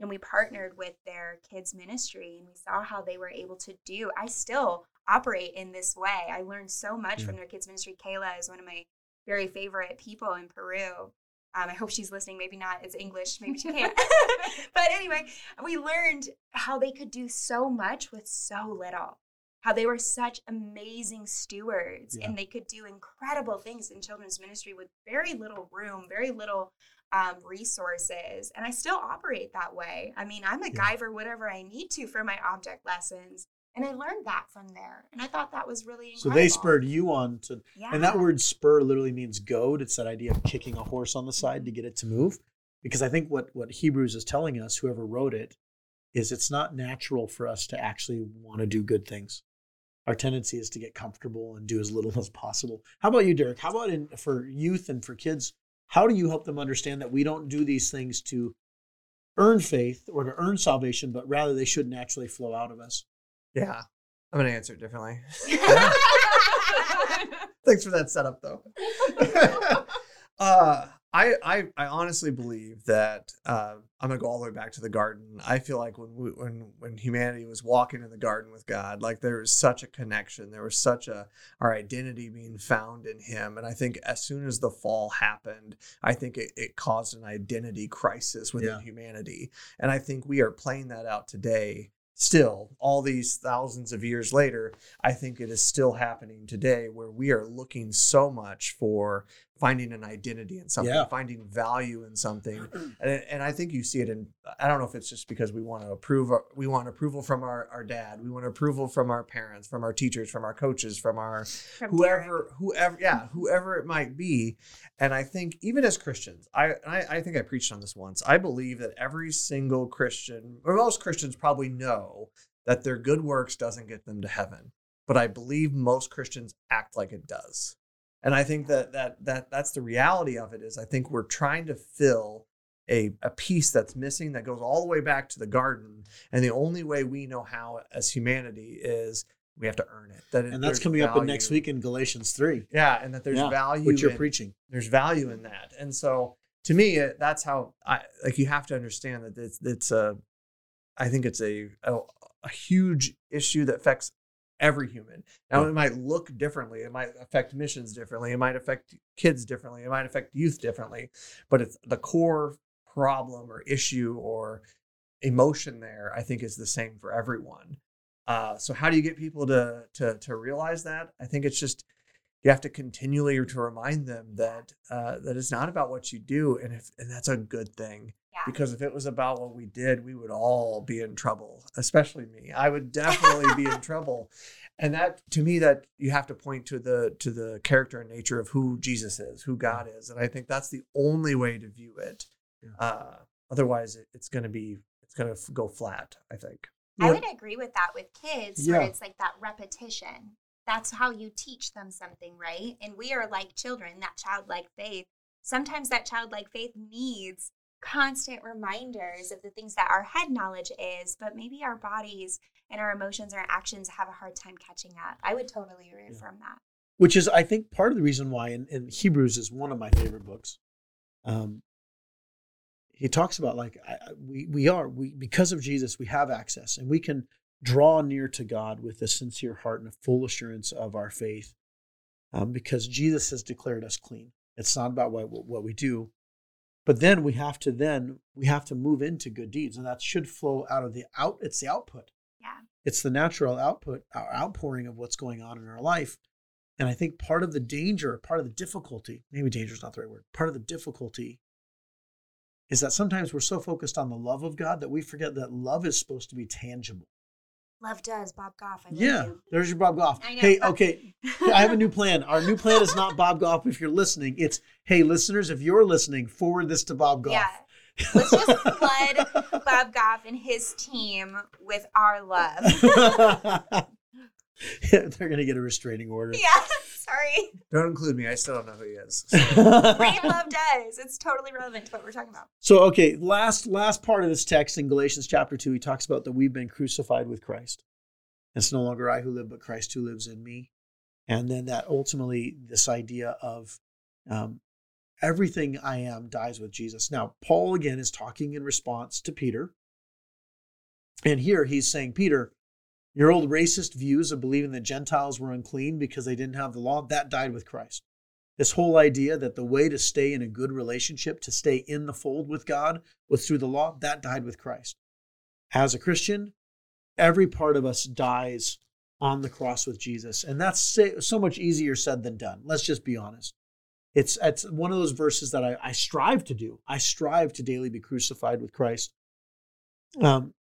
And we partnered with their kids' ministry and we saw how they were able to do. I still operate in this way. I learned so much yeah. from their kids' ministry. Kayla is one of my very favorite people in Peru. Um, I hope she's listening. Maybe not. It's English. Maybe she can't. [laughs] [laughs] but anyway, we learned how they could do so much with so little how they were such amazing stewards Yeah. and they could do incredible things in children's ministry with very little room, very little um, resources. And I still operate that way. I mean, I'm a Yeah. for whatever I need to for my object lessons. And I learned that from there. And I thought that was really So they spurred you on to, Yeah. and that word spur literally means goad. It's that idea of kicking a horse on the side to get it to move. Because I think what what Hebrews is telling us, whoever wrote it, is it's not natural for us to actually want to do good things. Our tendency is to get comfortable and do as little [laughs] as possible. How about you, Derek? How about in, for youth and for kids? How do you help them understand that we don't do these things to earn faith or to earn salvation, but rather they should naturally flow out of us? Yeah. I'm gonna answer it differently. [laughs] Thanks for that setup though. [laughs] uh I, I I honestly believe that uh, I'm gonna go all the way back to the garden. I feel like when we, when when humanity was walking in the garden with God, like there was such a connection. There was such a our identity being found in Him, and I think as soon as the fall happened, I think it, it caused an identity crisis within Yeah. humanity, and I think we are playing that out today. Still, all these thousands of years later, I think it is still happening today where we are looking so much for finding an identity in something, Yeah. finding value in something. [clears throat] And, and I think you see it in, I don't know if it's just because we want to approve, our, we want approval from our, our dad, we want approval from our parents, from our teachers, from our coaches, from our From whoever, whoever, yeah, whoever it might be. And I think even as Christians, I, I, I think I preached on this once. I believe that every single Christian, or most Christians probably know that their good works doesn't get them to heaven. But I believe most Christians act like it does. And I think that that that that's the reality of it is I think we're trying to fill a, a piece that's missing that goes all the way back to the garden. And the only way we know how as humanity is we have to earn it. That And that's coming up in next week in Galatians 3, Yeah, and that there's Yeah, value which you're in- preaching. there's value in that and so to me that's how i like you have to understand that it's it's a i think it's a a, a huge issue that affects every human now Yeah. it might look differently it might affect missions differently it might affect kids differently it might affect youth differently but it's the core problem or issue or emotion there i think is the same for everyone uh, so how do you get people to to to realize that i think it's just you have to continually to remind them that uh, that it's not about what you do, and if and that's a good thing. Yeah. Because if it was about what we did, we would all be in trouble. Especially me, I would definitely be in [laughs] trouble. And that, to me, that you have to point to the to the character and nature of who Jesus is, who God is, and I think that's the only way to view it. Yeah. Uh, otherwise, it, it's going to be it's going to go flat. I think. I would agree with that with kids, Yeah. where it's like that repetition. That's how you teach them something, right? And we are like children, that childlike faith. Sometimes that childlike faith needs constant reminders of the things that our head knowledge is, but maybe our bodies and our emotions and our actions have a hard time catching up. I would totally reaffirm that. which is I think part of the reason why in, in Hebrews is one of my favorite books. Um, he talks about like I- we we are we because of Jesus we have access and we can draw near to God with a sincere heart and a full assurance of our faith, um, because Jesus has declared us clean. It's not about what what we do, but then we have to then we have to move into good deeds, and that should flow out of the out. It's the output. Yeah. It's the natural output, our outpouring of what's going on in our life. And I think part of the danger, part of the difficulty, maybe danger is not the right word, part of the difficulty is that sometimes we're so focused on the love of God that we forget that love is supposed to be tangible. Love does, Bob Goff. I love Yeah, you. there's your Bob Goff. I know. Hey, okay, I have a new plan. Our new plan is not Bob Goff if you're listening. It's, hey, listeners, if you're listening, forward this to Bob Goff. Yeah. Let's just flood Bob Goff and his team with our love. [laughs] [laughs] They're going to get a restraining order. yeah, [laughs] sorry. Don't include me. I still don't know who he is. [laughs] Great love does. It's totally relevant to what we're talking about. So okay, last last part of this text in Galatians chapter two, he talks about that we've been crucified with Christ. It's no longer I who live, but Christ who lives in me. And then that ultimately this idea of um, everything I am dies with Jesus. Now, Paul again is talking in response to Peter. And here he's saying, Peter, your old racist views of believing that Gentiles were unclean because they didn't have the law, that died with Christ. This whole idea that the way to stay in a good relationship, to stay in the fold with God, was through the law, that died with Christ. As a Christian, every part of us dies on the cross with Jesus. And that's so much easier said than done. Let's just be honest. It's it's one of those verses that I, I strive to do. I strive to daily be crucified with Christ. Um,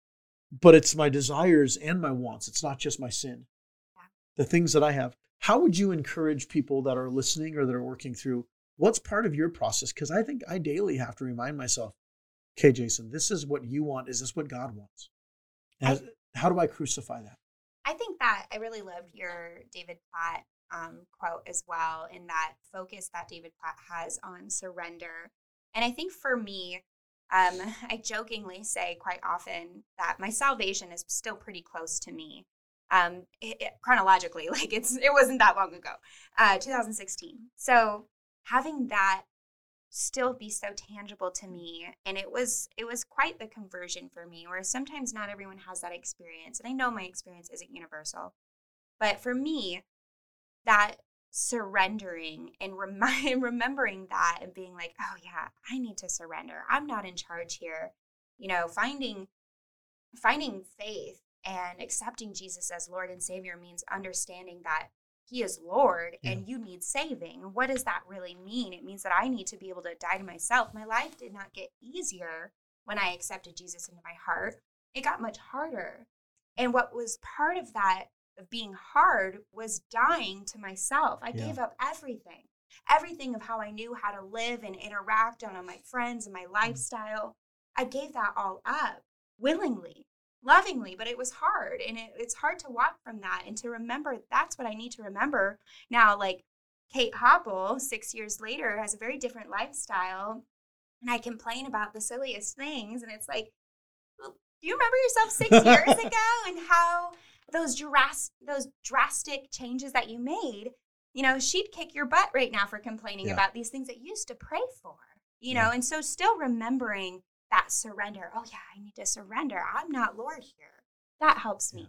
but it's my desires and my wants. It's not just my sin. The things that I have. How would you encourage people that are listening or that are working through what's part of your process? Because I think I daily have to remind myself, okay, Jason, this is what you want. Is this what God wants? As, how do I crucify that? I think that I really loved your David Platt um, quote as well, in that focus that David Platt has on surrender. And I think for me, um, I jokingly say quite often that my salvation is still pretty close to me. Um, it, it, chronologically, [laughs] like it's it wasn't that long ago, uh, 2016. So having that still be so tangible to me and it was it was quite the conversion for me where sometimes not everyone has that experience and i know my experience isn't universal but for me that surrendering and remind, [laughs] remembering that and being like oh yeah i need to surrender i'm not in charge here you know finding finding faith and accepting jesus as lord and savior means understanding that he is Lord yeah. and you need saving. What does that really mean? It means that I need to be able to die to myself. My life did not get easier when I accepted Jesus into my heart, it got much harder. And what was part of that, of being hard, was dying to myself. I yeah. gave up everything, everything of how I knew how to live and interact on my friends and my mm. lifestyle. I gave that all up willingly lovingly, but it was hard. And it, it's hard to walk from that and to remember that's what I need to remember. Now, like Kate Hopple, six years later, has a very different lifestyle. And I complain about the silliest things. And it's like, well, do you remember yourself six years [laughs] ago and how those dras- those drastic changes that you made? You know, she'd kick your butt right now for complaining yeah. about these things that you used to pray for. You know, and so still remembering that surrender. Oh, yeah, I need to surrender. I'm not Lord here. That helps me.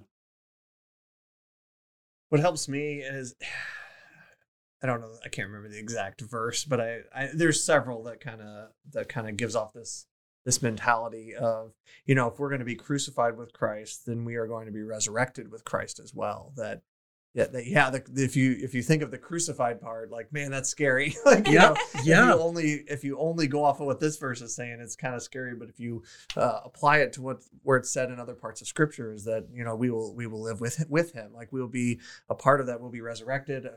What helps me is [sighs] I don't know, I can't remember the exact verse, but I, I there's several that kind of that kind of gives off this this mentality of, you know, if we're going to be crucified with Christ, then we are going to be resurrected with Christ as well. That yeah, the, yeah. The, if you if you think of the crucified part, like man, that's scary. [laughs] like yeah, know, yeah. If you only if you only go off of what this verse is saying, it's kind of scary. But if you uh, apply it to what where it's said in other parts of Scripture, is that you know we will we will live with with Him. Like we'll be a part of that. We'll be resurrected.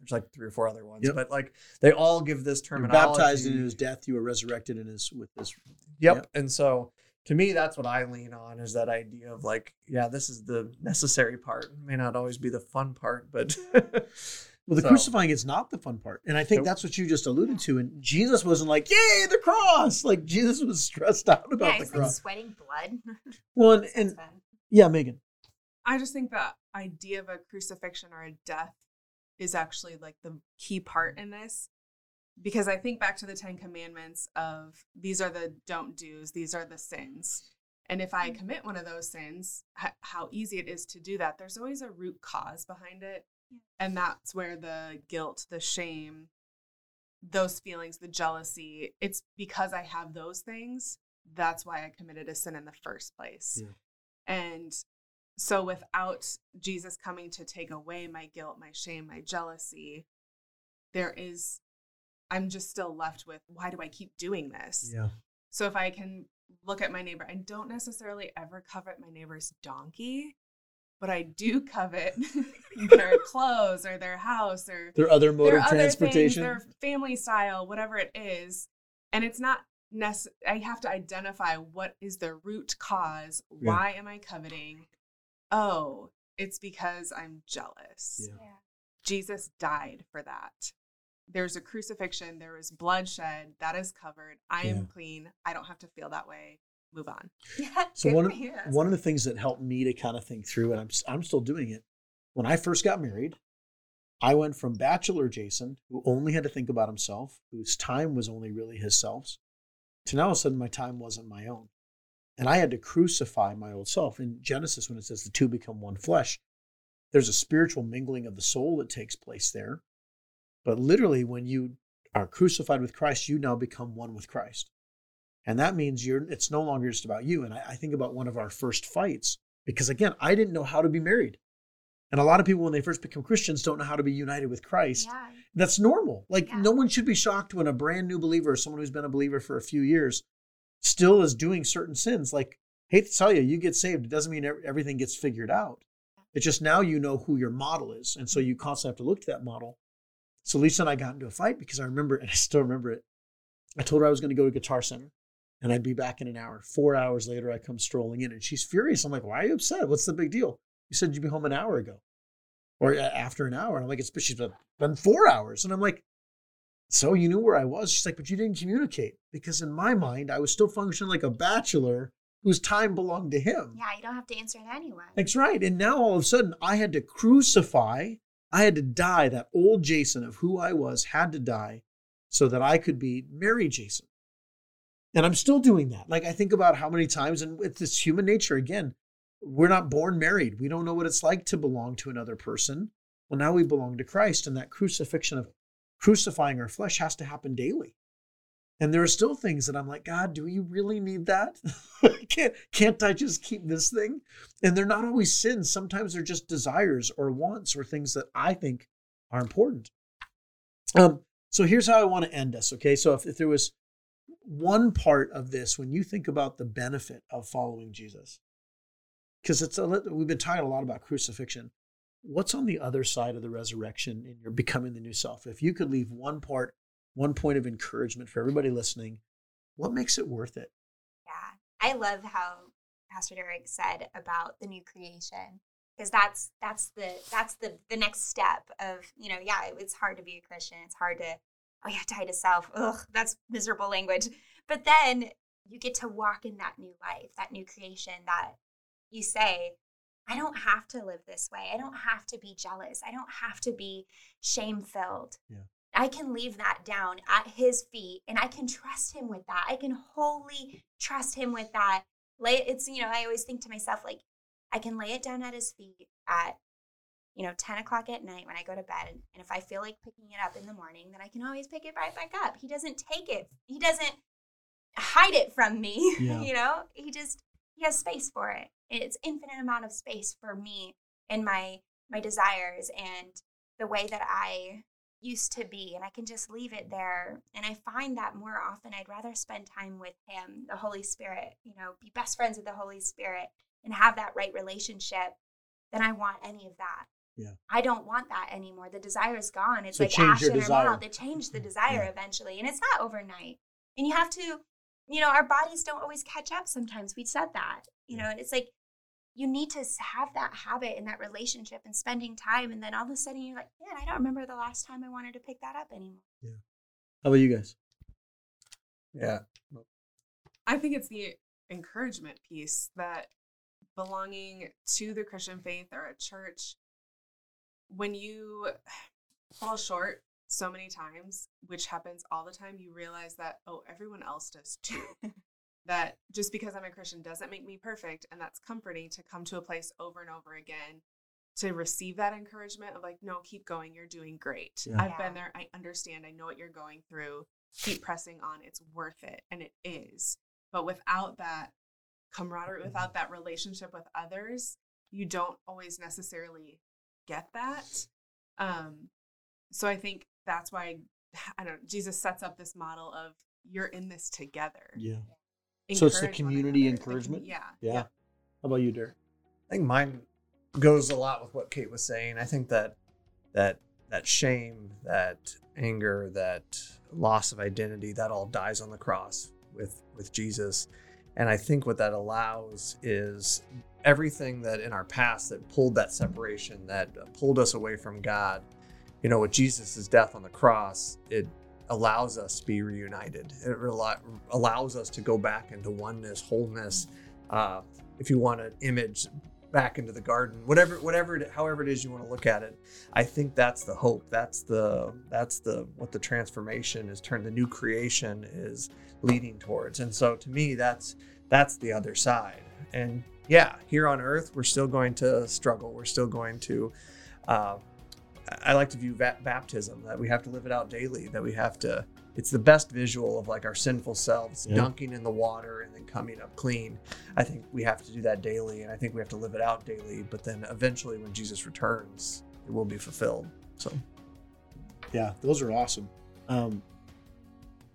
There's like three or four other ones, yep. but like they all give this terminology. You're baptized in His death, you were resurrected in His with this. Yep. yep. And so to me that's what i lean on is that idea of like yeah this is the necessary part it may not always be the fun part but [laughs] well the so. crucifying is not the fun part and i think nope. that's what you just alluded to and jesus wasn't like yay the cross like jesus was stressed out about yeah, the cross like sweating blood [laughs] well and, and yeah megan i just think the idea of a crucifixion or a death is actually like the key part in this because I think back to the 10 commandments of these are the don't do's, these are the sins. And if I mm. commit one of those sins, how easy it is to do that. There's always a root cause behind it. And that's where the guilt, the shame, those feelings, the jealousy, it's because I have those things. That's why I committed a sin in the first place. Yeah. And so without Jesus coming to take away my guilt, my shame, my jealousy, there is I'm just still left with why do I keep doing this? Yeah. So if I can look at my neighbor, I don't necessarily ever covet my neighbor's donkey, but I do covet [laughs] their [laughs] clothes or their house or their other mode their of transportation, things, their family style, whatever it is. And it's not necessary. I have to identify what is the root cause. Yeah. Why am I coveting? Oh, it's because I'm jealous. Yeah. Yeah. Jesus died for that there's a crucifixion, there was bloodshed, that is covered. I yeah. am clean. I don't have to feel that way. Move on. Yeah. [laughs] [laughs] So one of, one of the things that helped me to kind of think through, and I'm I'm still doing it. When I first got married, I went from bachelor Jason, who only had to think about himself, whose time was only really his self's, to now all of a sudden my time wasn't my own. And I had to crucify my old self. In Genesis, when it says the two become one flesh, there's a spiritual mingling of the soul that takes place there. But literally, when you are crucified with Christ, you now become one with Christ. And that means you're it's no longer just about you. And I, I think about one of our first fights, because again, I didn't know how to be married. And a lot of people, when they first become Christians, don't know how to be united with Christ. Yeah. That's normal. Like, Yeah. no one should be shocked when a brand new believer, or someone who's been a believer for a few years, still is doing certain sins. Like, hate to tell you, you get saved. It doesn't mean everything gets figured out. It's just now you know who your model is. And so you constantly have to look to that model. So Lisa and I got into a fight because I remember, and I still remember it. I told her I was going to go to Guitar Center and I'd be back in an hour. Four hours later, I come strolling in and she's furious. I'm like, why are you upset? What's the big deal? You said you'd be home an hour ago or after an hour. And I'm like, it's been four hours. And I'm like, so you knew where I was? She's like, but you didn't communicate because in my mind, I was still functioning like a bachelor whose time belonged to him. Yeah, you don't have to answer it anyway. That's right. And now all of a sudden, I had to crucify, I had to die. That old Jason of who I was had to die so that I could be Mary Jason. And I'm still doing that. Like, I think about how many times, and it's this human nature again, we're not born married. We don't know what it's like to belong to another person. Well, now we belong to Christ, and that crucifixion of crucifying our flesh has to happen daily. And there are still things that I'm like, God, do you really need that? [laughs] can't can't I just keep this thing? And they're not always sins. Sometimes they're just desires or wants or things that I think are important. Um, so here's how I want to end us. Okay. So if, if there was one part of this, when you think about the benefit of following Jesus, because it's a, we've been talking a lot about crucifixion. What's on the other side of the resurrection in your becoming the new self? If you could leave one part, one point of encouragement for everybody listening, what makes it worth it? Yeah. I love how Pastor Derek said about the new creation. Because that's that's the that's the the next step of, you know, yeah, it's hard to be a Christian. It's hard to, oh yeah, die to self. Ugh, that's miserable language. But then you get to walk in that new life, that new creation that you say, I don't have to live this way. I don't have to be jealous. I don't have to be shame filled. Yeah. I can leave that down at his feet and I can trust him with that. I can wholly trust him with that. Lay it's, you know, I always think to myself, like, I can lay it down at his feet at, you know, 10 o'clock at night when I go to bed. And if I feel like picking it up in the morning, then I can always pick it right back up. He doesn't take it, he doesn't hide it from me. [laughs] Yeah. you know, he just, he has space for it. It's infinite amount of space for me and my my desires and the way that I used to be and I can just leave it there and I find that more often I'd rather spend time with him the Holy Spirit you know be best friends with the Holy Spirit and have that right relationship than I want any of that Yeah. I don't want that anymore the desire is gone it's So like change ash in desire. mouth it changed the mm-hmm. desire Yeah. eventually and it's not overnight and you have to you know our bodies don't always catch up sometimes we said that you know and it's like you need to have that habit and that relationship and spending time and then all of a sudden you're like man i don't remember the last time i wanted to pick that up anymore Yeah. How about you guys? Yeah. I think it's the encouragement piece that belonging to the Christian faith or a church, when you [sighs] fall short so many times, which happens all the time, you realize that, oh, everyone else does too. [laughs] that just because I'm a Christian doesn't make me perfect. And that's comforting to come to a place over and over again to receive that encouragement of like, no, keep going. You're doing great. Yeah. I've Yeah. been there. I understand. I know what you're going through. Keep pressing on. It's worth it. And it is. But without that camaraderie, without that relationship with others, you don't always necessarily get that. Um, so I think that's why I don't Jesus sets up this model of you're in this together. Yeah. So it's the community another. The com- encouragement? yeah. Yeah. How about you, Derek? I think mine goes a lot with what Kate was saying. I think that that that shame, that anger, that loss of identity, that all dies on the cross with with Jesus. And I think what that allows is everything that in our past that pulled that separation, that pulled us away from God, you know, with Jesus' death on the cross, it allows us to be reunited. It allows us to go back into oneness, wholeness. Uh, if you want an image back into the garden whatever whatever it, however it is you want to look at it i think that's the hope that's the that's the what the transformation is turned the new creation is leading towards and so to me that's that's the other side and yeah here on earth we're still going to struggle we're still going to uh, I like to view va- baptism that we have to live it out daily. That we have to. It's the best visual of like our sinful selves Yeah. dunking in the water and then coming up clean. I think we have to do that daily, and I think we have to live it out daily. But then eventually, when Jesus returns, it will be fulfilled. So Yeah, those are awesome. Um,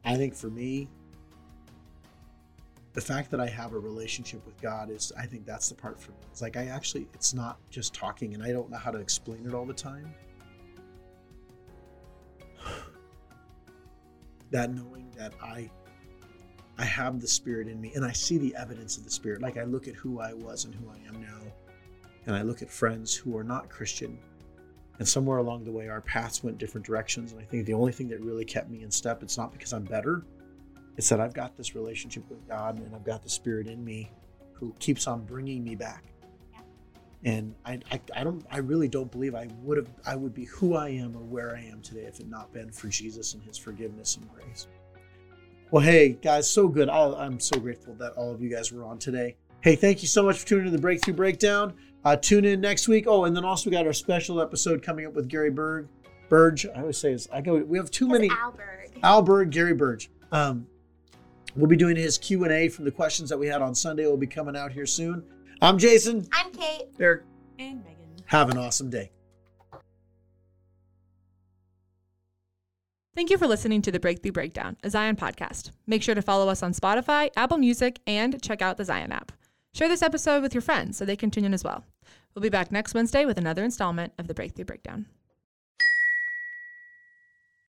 I think for me, the fact that I have a relationship with God is, I think that's the part for me. It's like I actually, it's not just talking, and I don't know how to explain it all the time. That knowing that I, I have the Spirit in me, and I see the evidence of the Spirit. Like I look at who I was and who I am now, and I look at friends who are not Christian, and somewhere along the way, our paths went different directions. And I think the only thing that really kept me in step, it's not because I'm better, it's that I've got this relationship with God and I've got the Spirit in me who keeps on bringing me back. And I, I, I don't, I really don't believe I would have, I would be who I am or where I am today if it not been for Jesus and His forgiveness and grace. Well, hey guys, so good. I, I'm so grateful that all of you guys were on today. Hey, thank you so much for tuning in to the Breakthrough Breakdown. Uh, tune in next week. Oh, and then also we got our special episode coming up with Gary Berg. Burge. I always say is I go. We have too many. Alberg. Al Berg, Gary Burge. Um, we'll be doing his Q and A from the questions that we had on Sunday. Will be coming out here soon. I'm Jason. I'm Kate. Derek. And Megan. Have an awesome day. Thank you for listening to the Breakthrough Breakdown, a Zion podcast. Make sure to follow us on Spotify, Apple Music, and check out the Zion app. Share this episode with your friends so they can tune in as well. We'll be back next Wednesday with another installment of the Breakthrough Breakdown.